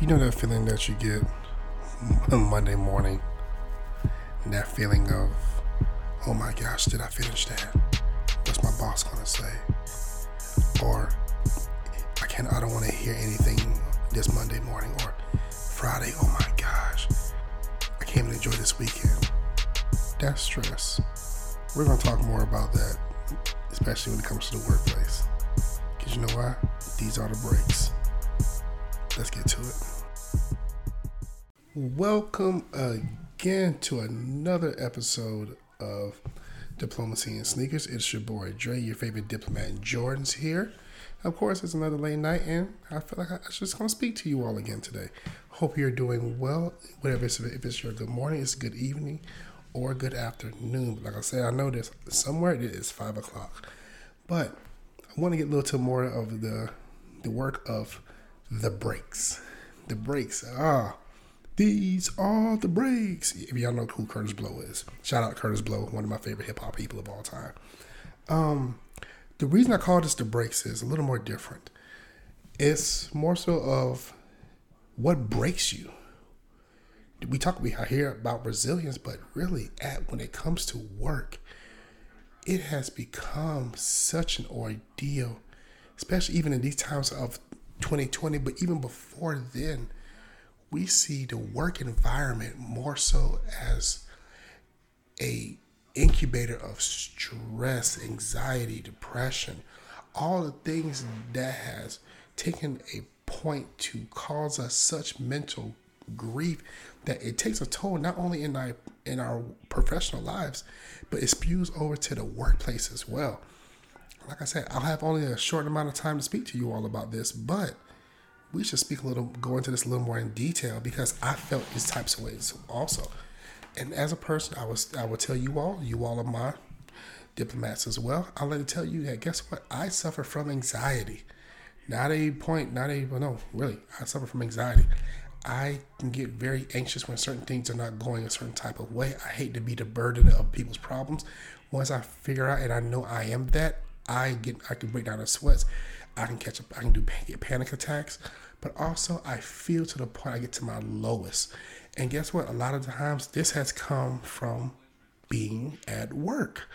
You know that feeling that you get on Monday morning? That feeling of, oh my gosh, did I finish that? What's my boss gonna say? Or I can't, I don't want to hear anything this Monday morning or Friday. Oh my gosh, I can't even enjoy this weekend. That's stress. We're gonna talk more about that, especially when it comes to the workplace. Cause you know why? These are the breaks. Let's get to it. Welcome again to another episode of Diplomacy and Sneakers. It's your boy Dre, your favorite diplomat. Jordan's here. Of course, it's another late night, and I feel like I was just going to speak to you all again today. Hope you're doing well. Whatever it's, if it's your good morning, it's good evening, or good afternoon. Like I said, I know this somewhere it is five o'clock, but I want to get a little to more of the the work of the breaks. The breaks. Ah, these are the breaks. If y'all know who Kurtis Blow is, shout out Kurtis Blow, one of my favorite hip hop people of all time. Um, the reason I call this the breaks is a little more different. It's more so of what breaks you. We talk, we hear about resilience, but really, at when it comes to work, it has become such an ordeal, especially even in these times of 2020, but even before then, we see the work environment more so as a incubator of stress, anxiety, depression, all the things that has taken a point to cause us such mental grief that it takes a toll not only in our in our professional lives, but it spews over to the workplace as well. Like I said, I'll have only a short amount of time to speak to you all about this, but we should speak a little, go into this a little more in detail because I felt these types of ways also. And as a person, I was, I will tell you all, you all are my diplomats as well. I'll let to tell you that guess what? I suffer from anxiety. Not a point, not a, well, no, really, I suffer from anxiety. I can get very anxious when certain things are not going a certain type of way. I hate to be the burden of people's problems. Once I figure out and I know I am that, I get I can break down in sweats. I can catch up. I can do get panic attacks, but also I feel to the point I get to my lowest. And guess what? A lot of times this has come from being at work.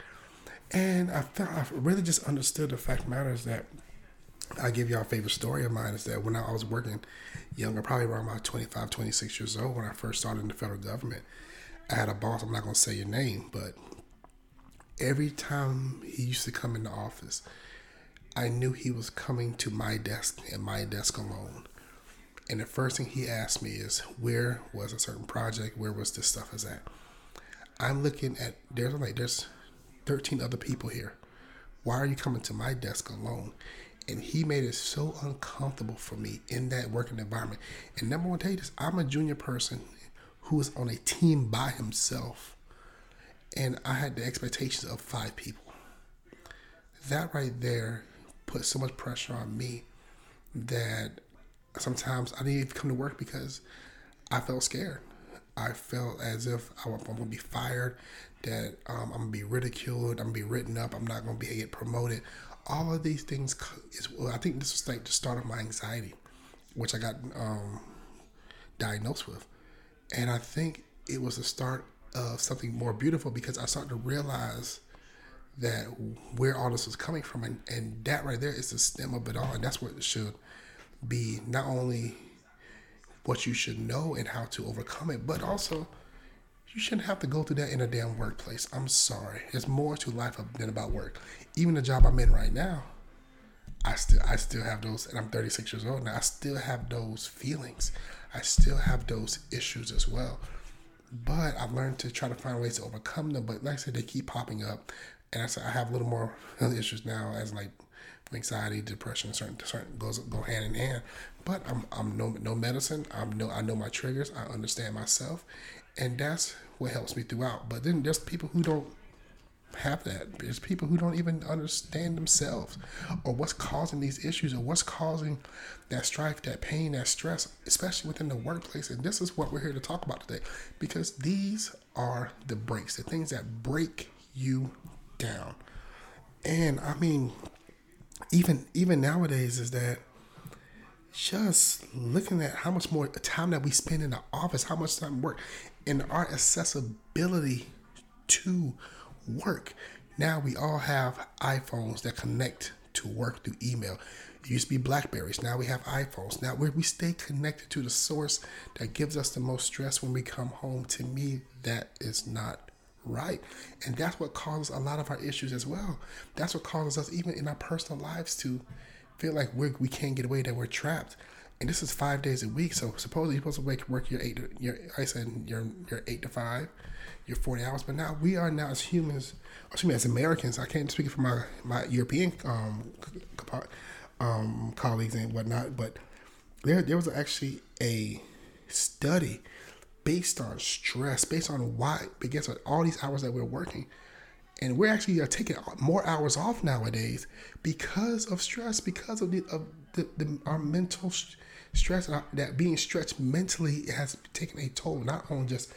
And I felt I really just understood the fact matters that I give y'all a favorite story of mine is that when I was working younger, probably around about 25, 26 years old, when I first started in the federal government, I had a boss, I'm not going to say your name, but every time he used to come in the office, I knew he was coming to my desk and my desk alone. And the first thing he asked me is, where was a certain project? Where was this stuff is at? I'm looking at, there's like, there's 13 other people here. Why are you coming to my desk alone? And he made it so uncomfortable for me in that working environment. And number one, tell you this, I'm a junior person who is on a team by himself. And I had the expectations of five people. That right there put so much pressure on me that sometimes I didn't even come to work because I felt scared. I felt as if I'm to be fired, that um, I'm to be ridiculed, I'm to be written up, I'm not to be get promoted. All of these things is, well, I think this was like the start of my anxiety, which I got um, diagnosed with. And I think it was the start of something more beautiful because I started to realize that where all this was coming from, and, and that right there is the stem of it all, and that's what it should be. Not only what you should know and how to overcome it, but also you shouldn't have to go through that in a damn workplace. I'm sorry. There's more to life than about work. Even the job I'm in right now, I still I still have those, and I'm 36 years old now. I still have those feelings. I still have those issues as well. But I've learned to try to find ways to overcome them. But like I said, they keep popping up and I said I have a little more issues now as like anxiety, depression, certain certain goes go hand in hand. But I'm I'm no no medicine. I'm no I know my triggers. I understand myself, and that's what helps me throughout. But then there's people who don't have that. There's people who don't even understand themselves or what's causing these issues or what's causing that strife, that pain, that stress, especially within the workplace. And this is what we're here to talk about today because these are the breaks, the things that break you down. And I mean, even even nowadays is that just looking at how much more time that we spend in the office, how much time work, and our accessibility to work. Now we all have iPhones that connect to work through email. It used to be Blackberries. Now we have iPhones. Now we we stay connected to the source that gives us the most stress when we come home. To me, that is not right. And that's what causes a lot of our issues as well. That's what causes us, even in our personal lives, to feel like we're, we can't get away, that we're trapped. And this is five days a week. So supposedly you're supposed to wake, work your eight, to, your, I said your, your eight to five, your 40 hours. But now we are now as humans, excuse me, as Americans, I can't speak for my, my European um, um, colleagues and whatnot, but there, there was actually a study based on stress, based on why, because of all these hours that we're working. And we're actually are taking more hours off nowadays because of stress, because of the, of the, the our mental stress, that being stretched mentally has taken a toll, not on just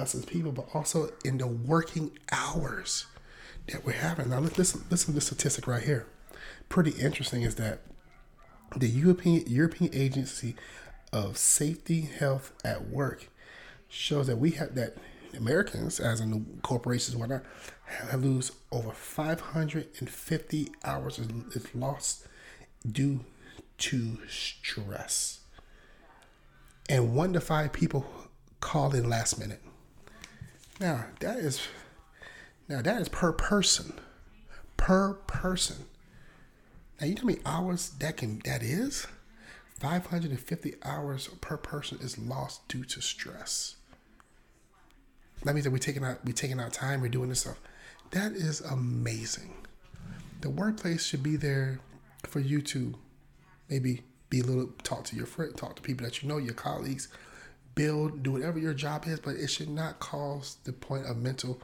us as people, but also in the working hours that we're having. Now, listen, listen to the statistic right here. Pretty interesting is that the European European Agency of Safety Health at Work shows that we have that Americans, as in corporations whatnot, have lose over 550 hours is lost due to stress. And one to five people call in last minute. Now that is now that is per person. Per person. Now you tell me hours that can that is? 550 hours per person is lost due to stress. That means that we're taking out we're taking out time, we're doing this stuff. That is amazing. The workplace should be there for you to maybe be a little talk to your friend, talk to people that you know, your colleagues, build, do whatever your job is, but it should not cause the point of mental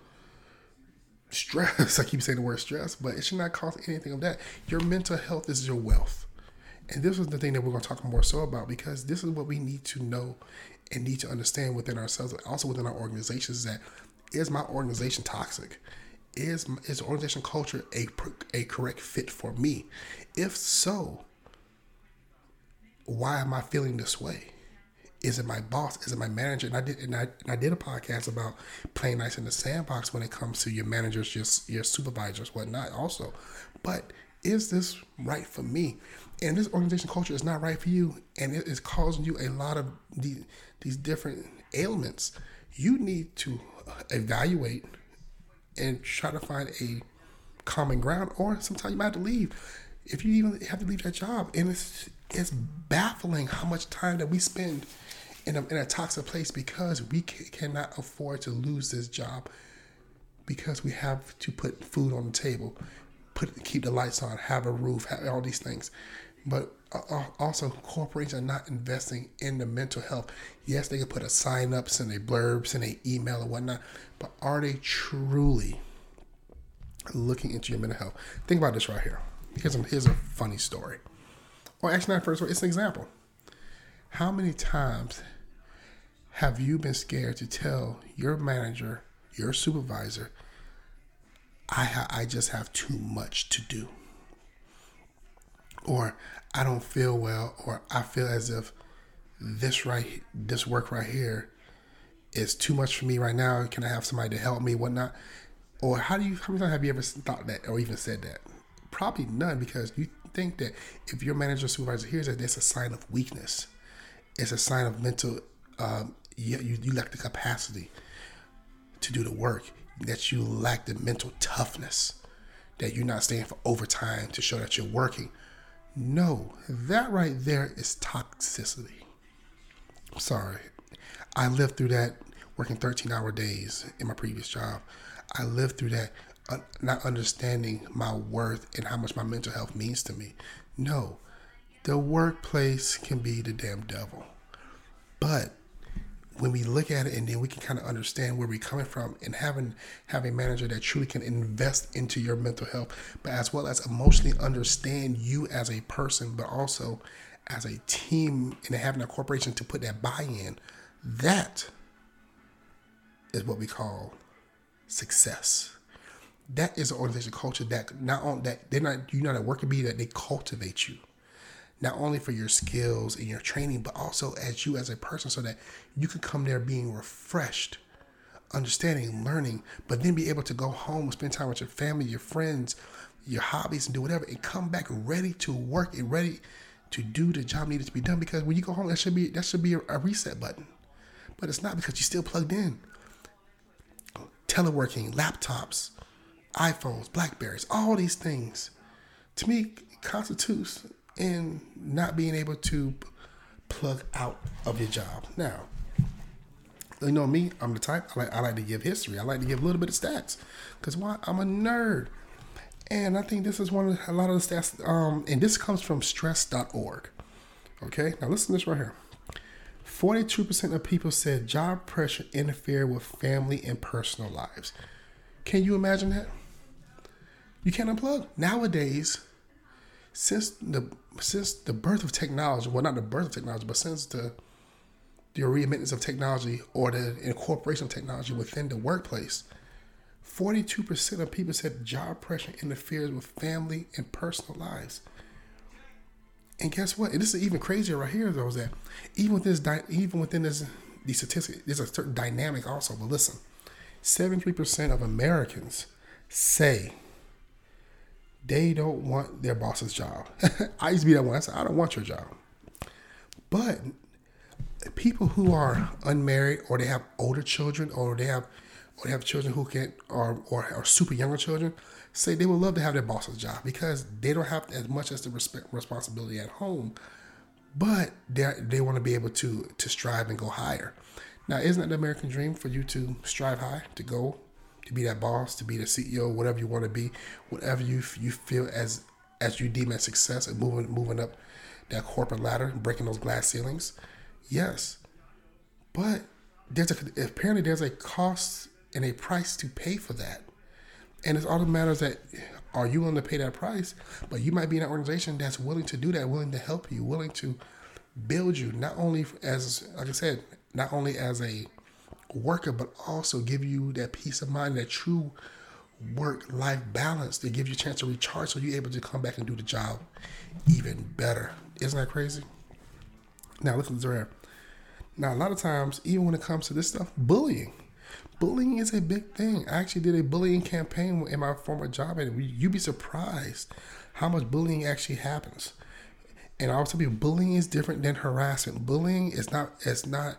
stress. I keep saying the word stress, but it should not cause anything of that. Your mental health is your wealth. And this is the thing that we're going to talk more so about because this is what we need to know and need to understand within ourselves, and also within our organizations, that is my organization toxic? Is is organization culture a a correct fit for me? If so, why am I feeling this way? Is it my boss? Is it my manager? And I did and I, and I did a podcast about playing nice in the sandbox when it comes to your managers, your your supervisors, whatnot. Also, but is this right for me? And this organization culture is not right for you, and it is causing you a lot of these, these different ailments. You need to evaluate and try to find a common ground, or sometimes you might have to leave. If you even have to leave that job, and it's it's baffling how much time that we spend in a, in a toxic place because we cannot afford to lose this job because we have to put food on the table, put keep the lights on, have a roof, have all these things. But uh, uh, also, corporations are not investing in the mental health. Yes, they can put a sign up, send a blurb, send an email or whatnot, but are they truly looking into your mental health? Think about this right here. A, here's a funny story. Or actually, not first, it's an example. How many times have you been scared to tell your manager, your supervisor, I, ha- I just have too much to do? Or I don't feel well, or I feel as if this right, this work right here is too much for me right now. Can I have somebody to help me, whatnot? Or how do you, how many times have you ever thought that or even said that? Probably none because you think that if your manager or supervisor hears that, it's a sign of weakness. It's a sign of mental, um, you, you, you lack the capacity to do the work, that you lack the mental toughness, that you're not staying for overtime to show that you're working no, that right there is toxicity. I'm Sorry. I lived through that working 13 hour days in my previous job. I lived through that uh, not understanding my worth and how much my mental health means to me. No, the workplace can be the damn devil. But when we look at it and then we can kind of understand where we're coming from and having have a manager that truly can invest into your mental health but as well as emotionally understand you as a person but also as a team and having a corporation to put that buy-in that is what we call success. That is an organization culture that not on that they're not you're not a worker bee that they cultivate you not only for your skills and your training, but also as you as a person, so that you can come there being refreshed, understanding, learning, but then be able to go home, spend time with your family, your friends, your hobbies, and do whatever, and come back ready to work and ready to do the job needed to be done. Because when you go home, that should be that should be a, a reset button, but it's not because you're still plugged in. Teleworking, laptops, iPhones, Blackberries, all these things, to me constitutes in not being able to plug out of your job. Now, you know me, I'm the type I like I like to give history. I like to give a little bit of stats because why? I'm a nerd, and I think this is one of a lot of the stats. Um, and this comes from stress.org. Okay, now listen to this right here. 42% of people said job pressure interfered with family and personal lives. Can you imagine that? You can't unplug. Nowadays, since the since the birth of technology, well, not the birth of technology, but since the the readmittance of technology or the incorporation of technology within the workplace, 42% of people said job pressure interferes with family and personal lives. And guess what? And this is even crazier right here, though, is that even with this, even within this, these statistics, there's a certain dynamic also. But listen, 73% of Americans say they don't want their boss's job. I used to be that one. I said, I don't want your job. But people who are unmarried or they have older children or they have or they have children who can or or, or super younger children say they would love to have their boss's job because they don't have as much as the respect responsibility at home, but they they want to be able to to strive and go higher. Now, isn't that the American dream for you to strive high, to go to be that boss, to be the CEO, whatever you want to be, whatever you you feel as as you deem as success and moving moving up that corporate ladder, breaking those glass ceilings. Yes, but there's a apparently there's a cost and a price to pay for that, and it's all that matters that are you willing to pay that price? But you might be in an organization that's willing to do that, willing to help you, willing to build you, not only as like I said, not only as a worker, but also give you that peace of mind, that true work life balance to give you a chance to recharge so you're able to come back and do the job even better. Isn't that crazy? Now, listen to this Now, a lot of times, even when it comes to this stuff, bullying. Bullying is a big thing. I actually did a bullying campaign in my former job, and you'd be surprised how much bullying actually happens. And I also be bullying is different than harassment. Bullying is not it's not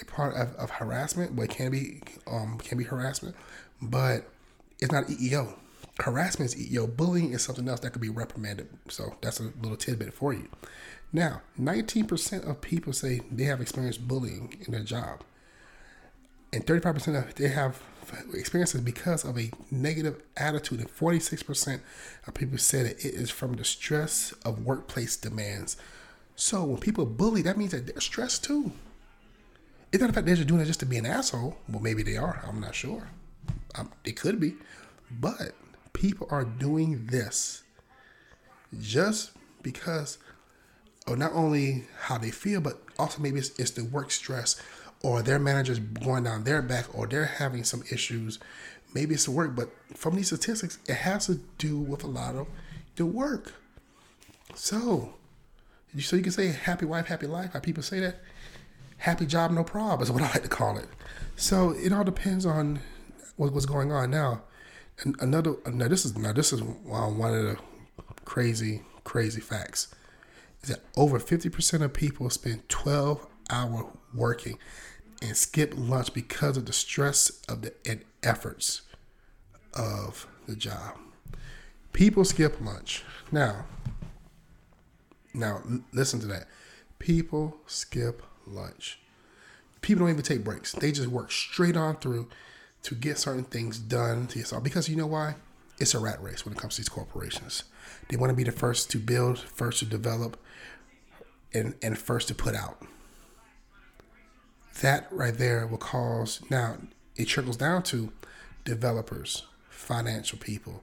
a part of, of harassment, but it can be um, can be harassment, but it's not EEO. Harassment is EEO. Bullying is something else that could be reprimanded. So that's a little tidbit for you. Now, 19% of people say they have experienced bullying in their job, and 35% of they have experiences because of a negative attitude, and 46% of people say that it is from the stress of workplace demands. So when people bully, that means that they're stressed too. It's not the fact they're doing it just to be an asshole. Well, maybe they are. I'm not sure. Um, they could be. But people are doing this just because of not only how they feel, but also maybe it's, it's the work stress or their managers going down their back or they're having some issues. Maybe it's the work, but from these statistics, it has to do with a lot of the work. So, so you can say happy wife, happy life. How people say that happy job, no problem is what I like to call it. So it all depends on what, what's going on now. And another now this is now this is one of the crazy crazy facts is that over 50% of people spend 12 hour working and skip lunch because of the stress of the and efforts of the job. People skip lunch. Now, now listen to that. People skip lunch. People don't even take breaks. They just work straight on through to get certain things done to yourself. Because you know why? It's a rat race when it comes to these corporations. They want to be the first to build, first to develop, and, and first to put out. That right there will cause now it trickles down to developers, financial people,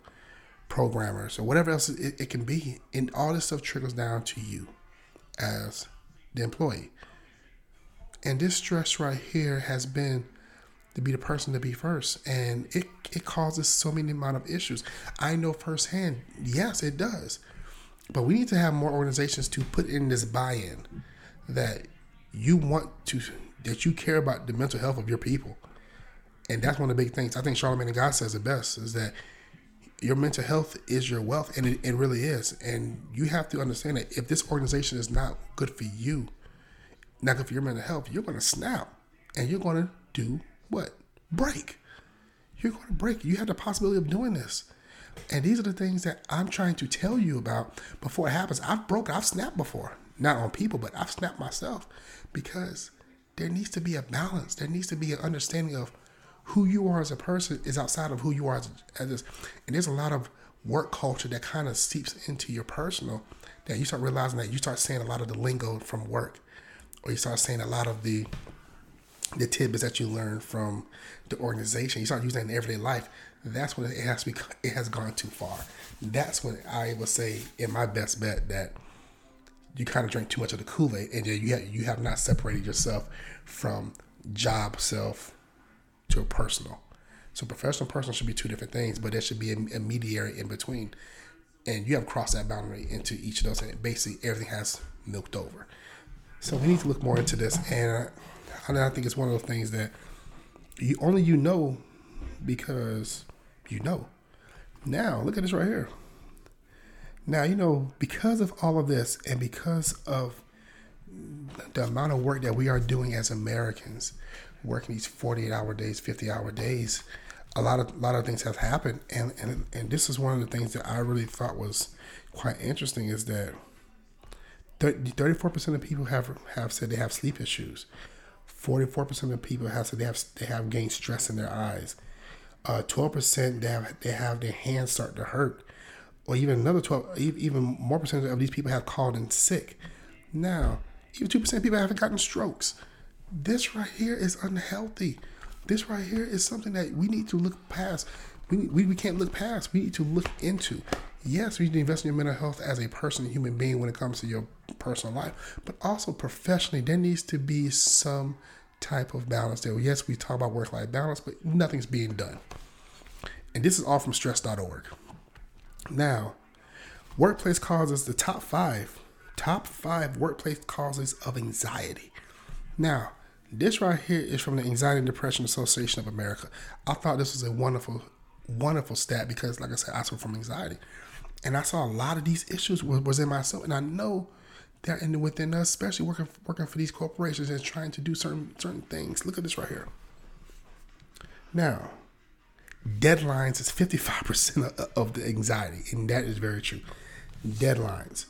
programmers, or whatever else it, it can be. And all this stuff trickles down to you as the employee. And this stress right here has been to be the person to be first. And it, it causes so many amount of issues. I know firsthand, yes, it does. But we need to have more organizations to put in this buy-in that you want to that you care about the mental health of your people. And that's one of the big things. I think Charlamagne tha God says it best is that your mental health is your wealth, and it, it really is. And you have to understand that if this organization is not good for you, not good for your mental health, you're going to snap, and you're going to do what? Break. You're going to break. You have the possibility of doing this. And these are the things that I'm trying to tell you about before it happens. I've broken, I've snapped before, not on people, but I've snapped myself because there needs to be a balance. There needs to be an understanding of who you are as a person is outside of who you are as, as this. And there's a lot of work culture that kind of seeps into your personal that you start realizing that you start saying a lot of the lingo from work or you start saying a lot of the the tidbits that you learn from the organization. You start using it in everyday life that's when it has become, it has gone too far. That's when I would say, in my best bet, that you kind of drink too much of the Kool Aid, and you have, you have not separated yourself from job self to a personal. So professional personal should be two different things, but there should be a, a mediary in between, and you have crossed that boundary into each of those, and basically everything has milked over. So we need to look more into this, and I, I think it's one of those things that you only you know because you know. Now, look at this right here. Now, you know, because of all of this and because of the amount of work that we are doing as Americans, working these 48 hour days, 50 hour days, a lot of a lot of things have happened and, and and this is one of the things that I really thought was quite interesting is that 34% of people have have said they have sleep issues. 44% of people have said they have they have gained stress in their eyes. Uh, 12% they have, they have their hands start to hurt. Or even another 12 even more percent of these people have called in sick. Now even 2% of people haven't gotten strokes. This right here is unhealthy. This right here is something that we need to look past. We, we, we can't look past. We need to look into yes we need to invest in your mental health as a person human being when it comes to your personal life but also professionally there needs to be some type of balance there. Yes, we talk about work life balance, but nothing's being done. And this is all from stress.org. Now, workplace causes the top five, top five workplace causes of anxiety. Now, this right here is from the Anxiety and Depression Association of America. I thought this was a wonderful, wonderful stat because, like I said, I suffer from anxiety. And I saw a lot of these issues was, was in myself. And I know that and within us, especially working working for these corporations and trying to do certain certain things. Look at this right here. Now, deadlines is fifty five percent of the anxiety, and that is very true. Deadlines,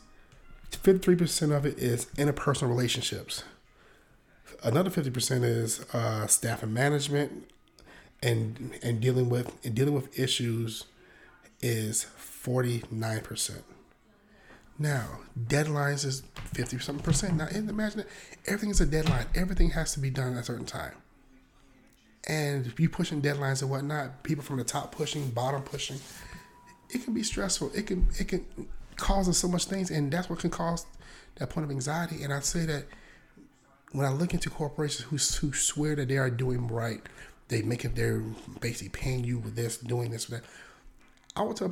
fifty three percent of it is interpersonal relationships. Another fifty percent is uh, staff and management, and and dealing with and dealing with issues is forty nine percent. Now, deadlines is 50 something percent. Now, imagine it, everything is a deadline. Everything has to be done at a certain time. And if you pushing deadlines and whatnot, people from the top pushing, bottom pushing, it can be stressful. It can it can cause us so much things, and that's what can cause that point of anxiety. And I say that when I look into corporations who who swear that they are doing right, they make it they're basically paying you with this, doing this, with that I would tell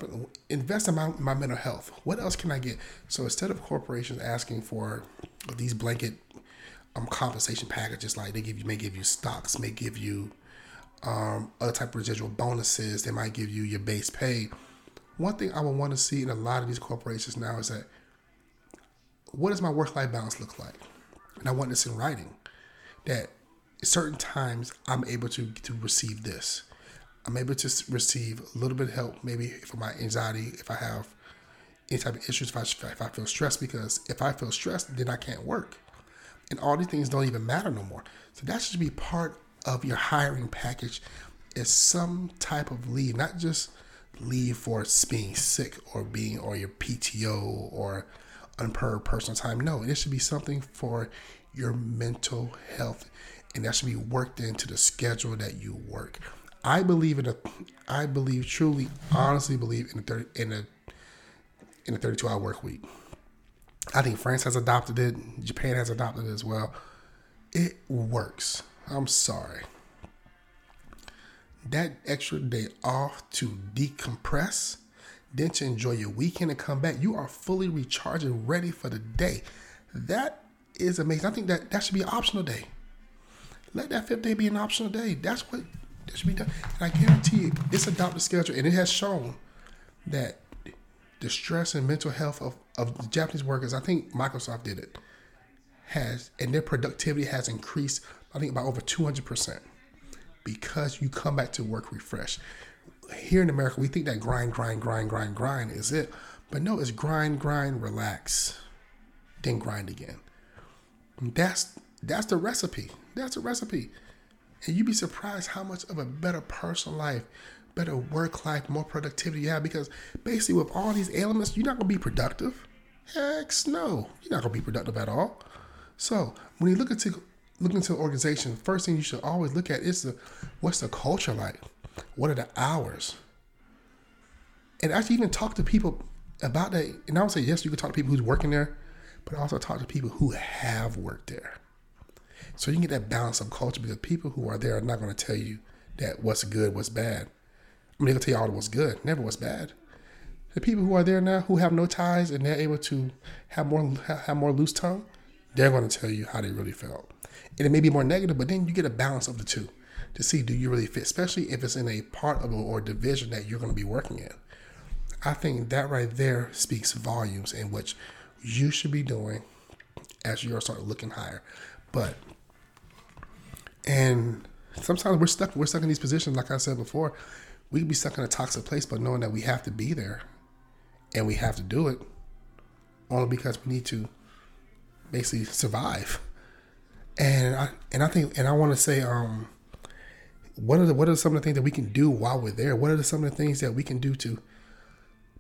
invest in my, my mental health. What else can I get? So instead of corporations asking for these blanket um, compensation packages, like they give you may give you stocks, may give you um, other type of residual bonuses, they might give you your base pay. One thing I would want to see in a lot of these corporations now is that what does my work life balance look like? And I want this in writing that certain times I'm able to to receive this. I'm able to receive a little bit of help, maybe for my anxiety, if I have any type of issues, if I, if I feel stressed, because if I feel stressed, then I can't work. And all these things don't even matter no more. So that should be part of your hiring package is some type of leave, not just leave for being sick or being or your PTO or unpaid personal time. No, it should be something for your mental health, and that should be worked into the schedule that you work. I believe in a, I believe truly, honestly believe in a thirty in a in a thirty-two hour work week. I think France has adopted it. Japan has adopted it as well. It works. I'm sorry. That extra day off to decompress, then to enjoy your weekend and come back, you are fully recharged and ready for the day. That is amazing. I think that that should be an optional day. Let that fifth day be an optional day. That's what that should be done. And I guarantee you, it's adopted schedule, and it has shown that the stress and mental health of, of Japanese workers, I think Microsoft did it, has and their productivity has increased, I think, by over 200% because you come back to work refreshed. Here in America, we think that grind, grind, grind, grind, grind is it. But no, it's grind, grind, relax, then grind again. That's that's the recipe. That's the recipe. And you'd be surprised how much of a better personal life, better work life, more productivity you have. Because basically, with all these elements, you're not gonna be productive. Heck no, you're not gonna be productive at all. So when you look into look into an organization, first thing you should always look at is the what's the culture like? What are the hours? And actually even talk to people about that. And I would say yes, you can talk to people who's working there, but also talk to people who have worked there. So you can get that balance of culture because people who are there are not going to tell you that what's good, what's bad. I mean, they'll tell you all what's good, never what's bad. The people who are there now who have no ties and they're able to have more have more loose tongue, they're going to tell you how they really felt. And it may be more negative, but then you get a balance of the two to see do you really fit, especially if it's in a part of or division that you're going to be working in. I think that right there speaks volumes in which you should be doing as you starting looking higher. But and sometimes we're stuck we're stuck in these positions, like I said before, we can be stuck in a toxic place, but knowing that we have to be there and we have to do it only because we need to basically survive. And I and I think and I want to say, um, what are the what are some of the things that we can do while we're there? What are some of the things that we can do to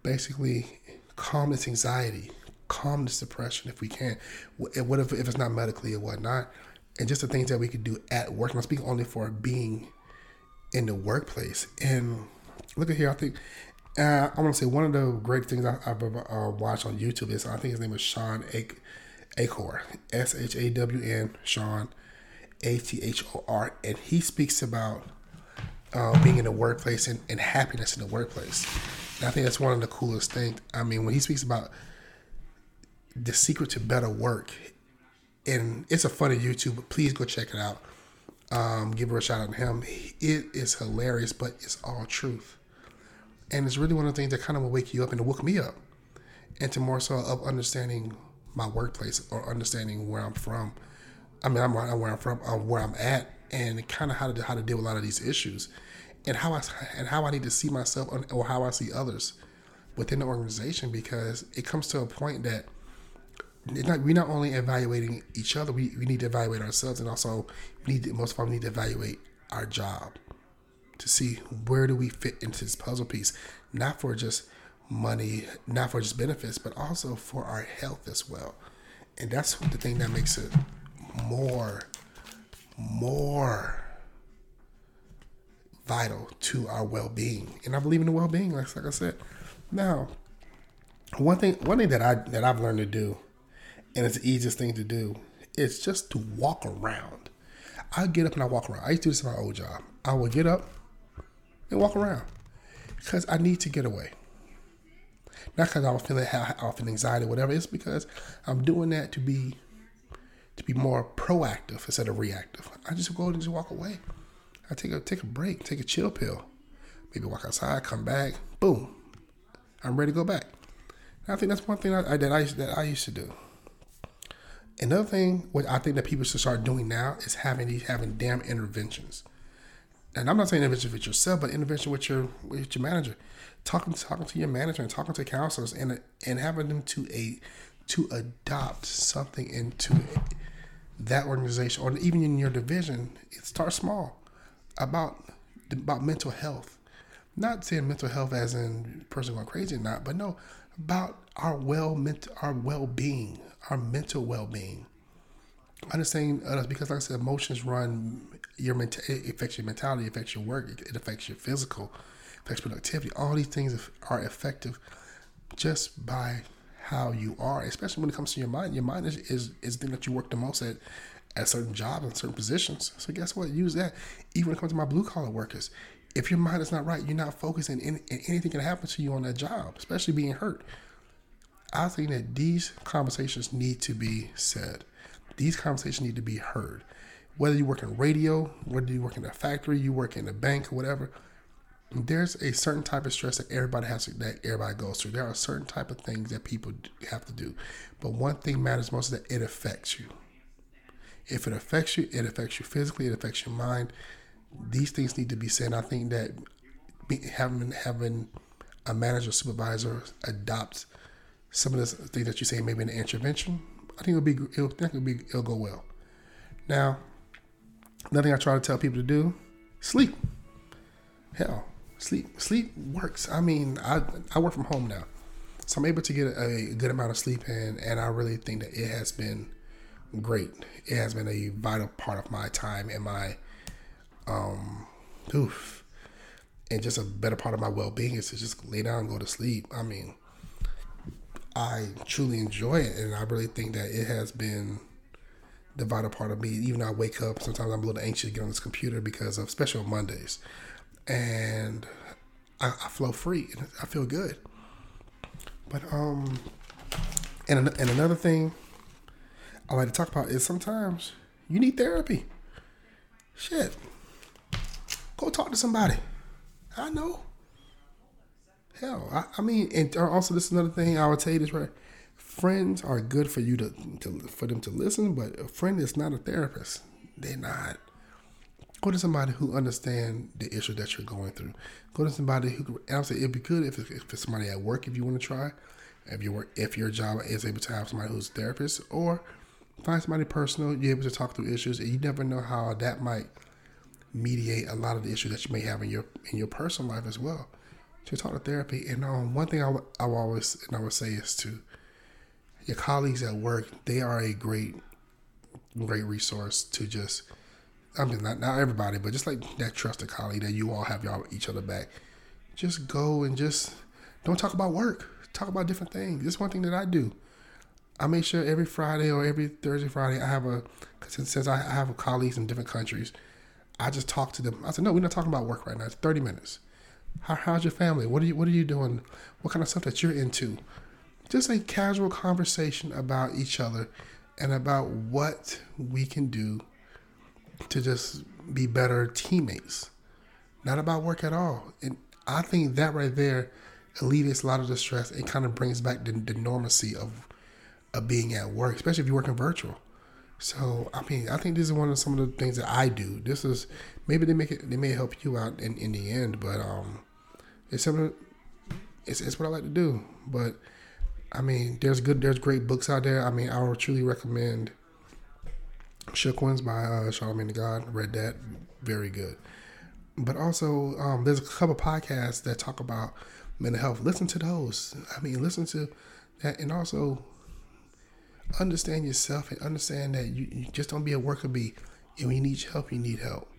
basically calm this anxiety, calm this depression if we can? What if, if it's not medically or whatnot? And just the things that we could do at work. And I'm speaking only for being in the workplace. And look at here, I think uh, I want to say one of the great things I, have uh, watched on YouTube is I think his name is Shawn Ake. Achor, S H A W N, Shawn, A T H O R, and he speaks about uh, being in the workplace and, and happiness in the workplace. And I think that's one of the coolest things. I mean, when he speaks about the secret to better work, and it's a funny YouTube. Please go check it out. Um, give her a shout out to him. It is hilarious, but it's all truth. And it's really one of the things that kind of will wake you up and to woke me up into more so of understanding my workplace or understanding where I'm from. I mean, I'm where I'm from, where I'm at, and kind of how to how to deal with a lot of these issues, and how I and how I need to see myself or how I see others within the organization because it comes to a point that not, we're not only evaluating each other, we, we need to evaluate ourselves, and also we need to, most of all we need to evaluate our job to see where do we fit into this puzzle piece, not for just money, not for just benefits, but also for our health as well. And that's the thing that makes it more, more vital to our well-being. And I believe in the well-being, like, like I said. Now, one thing, one thing that I that I've learned to do, and it's the easiest thing to do, It's just to walk around. I get up and I walk around. I used to do this in my old job. I would get up and walk around because I need to get away. Not because I was feeling I anxiety or whatever. It's because I'm doing that to be to be more proactive instead of reactive. I just go and just walk away. I take a take a break, take a chill pill. Maybe walk outside, come back, boom. I'm ready to go back. And I think that's one thing I, I, that I that I used to do. Another thing, what I think that people should start doing now is having these having damn interventions. And I'm not saying intervention with yourself, but intervention with your with your manager talking talking to your manager and talking to counselors and and having them to a to adopt something into that organization or even in your division. It starts small about about mental health. Not saying mental health as in person going crazy or not, but no, about our well our well being, our mental well being. Understanding us uh, because, like I said, emotions run your mental. It affects your mentality, it affects your work, it affects your physical affects productivity. All these things are effective just by how you are, especially when it comes to your mind. Your mind is, is, is the thing that you work the most at at certain jobs and certain positions. So guess what? Use that. Even when it comes to my blue collar workers, if your mind is not right, you're not focusing, and, anything can happen to you on that job, especially being hurt. I think that these conversations need to be said. These conversations need to be heard. Whether you work in radio, whether you work in a factory, you work in a bank, or whatever, there's a certain type of stress that everybody has to, that everybody goes through. There are certain type of things that people have to do, but one thing matters most is that it affects you. If it affects you, it affects you physically. It affects your mind. These things need to be said. I think that having having a manager supervisor adopt some of the things that you say maybe an intervention, I think it'll be it'll, be it'll go well. Now, another thing I try to tell people to do: sleep. Hell, sleep sleep works. I mean, I I work from home now, so I'm able to get a good amount of sleep in, and I really think that it has been great. It has been a vital part of my time and my um oof. And just a better part of my well being is to just lay down and go to sleep. I mean, I truly enjoy it, and I really think that it has been the vital part of me. Even though I wake up, sometimes I'm a little anxious to get on this computer because of special Mondays, and I, I flow free and I feel good. But um, and and another thing I like to talk about is sometimes you need therapy. Shit, go talk to somebody. I know. Hell, I, I mean, and uh, also this is another thing I would say this right. Friends are good for you to, to for them to listen, but a friend is not a therapist. They're not. Go to somebody who understand the issue that you're going through. Go to somebody who. And I'm saying it'd be good if it's, if it's somebody at work if you want to try. If you if your job is able to have somebody who's a therapist, or find somebody personal, you're able to talk through issues, and you never know how that might mediate a lot of the issues that you may have in your in your personal life as well to talk to therapy. And um, one thing I, w- I always and I would say is to your colleagues at work, they are a great, great resource to just. I mean, not not everybody, but just like that trusted colleague that you all have y'all each other back. Just go and just don't talk about work. Talk about different things. This one thing that I do. I make sure every Friday or every Thursday, Friday, I have a since I have colleagues in different countries, I just talk to them. I said, no, we're not talking about work right now. It's thirty minutes. How, how's your family? What are you What are you doing? What kind of stuff that you're into? Just a casual conversation about each other and about what we can do to just be better teammates. Not about work at all. And I think that right there alleviates a lot of the stress and kind of brings back the, the normalcy of of being at work, especially if you're working virtual. So I mean, I think this is one of some of the things that I do. This is maybe they make it they may help you out in, in the end, but um, it's something. It's, it's what I like to do. But I mean, there's good, there's great books out there. I mean, I would truly recommend Shook Ones by uh, Charlamagne the God. Read that, very good. But also, um, there's a couple podcasts that talk about mental health. Listen to those. I mean, listen to that, and also understand yourself and understand that you, you just don't be a worker bee. And when you need help, you need help.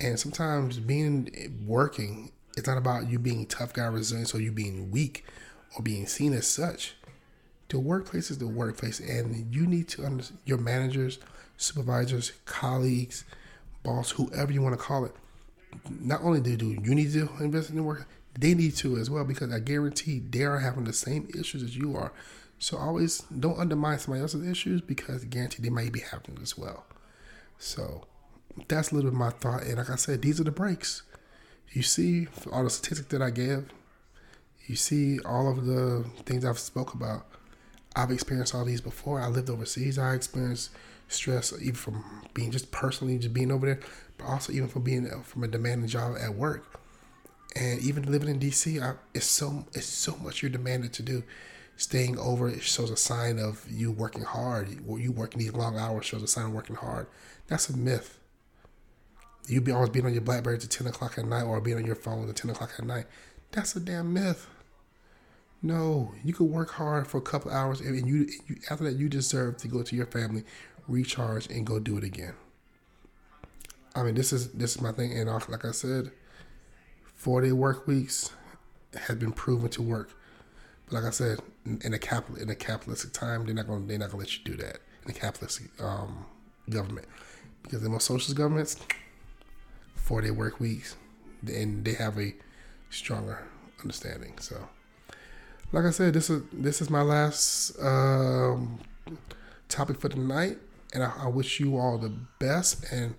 And sometimes being working it's not about you being tough guy resilient or you being weak or being seen as such. The workplace is the workplace, and you need to understand your managers, supervisors, colleagues, boss, whoever you want to call it. Not only do you need to invest in the work, they need to as well because I guarantee they are having the same issues as you are. So always don't undermine somebody else's issues because guarantee they might be having as well. So that's a little bit my thought. And like I said, these are the breaks you see all the statistics that I gave, you see all of the things I've spoke about. I've experienced all these before. I lived overseas. I experienced stress even from being just personally just being over there, but also even from being uh, from a demanding job at work. And even living in DC, I, it's so it's so much you're demanded to do. Staying over shows a sign of you working hard. You working these long hours shows a sign of working hard. That's a myth you be always being on your BlackBerry to ten o'clock at night, or being on your phone at ten o'clock at night. That's a damn myth. No, you could work hard for a couple hours, and you, you after that you deserve to go to your family, recharge, and go do it again. I mean, this is this is my thing, and uh, like I said, four day work weeks have been proven to work. But like I said, in a capital in a capitalistic time, they're not gonna they're not gonna let you do that in a capitalistic um, government because in most socialist governments, four day work weeks. and they have a stronger understanding. So, like I said, this is this is my last um, topic for tonight, and I, I wish you all the best. And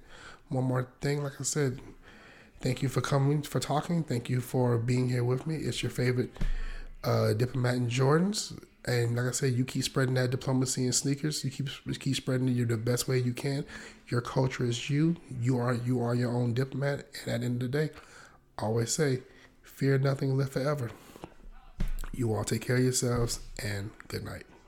one more thing, like I said, thank you for coming, for talking. Thank you for being here with me. It's your favorite uh, diplomat in Jordans. And like I said, you keep spreading that diplomacy in sneakers. You keep keep spreading it the best way you can. Your culture is you. You are you are your own diplomat. And at the end of the day, I always say, fear nothing, live forever. You all take care of yourselves, and good night.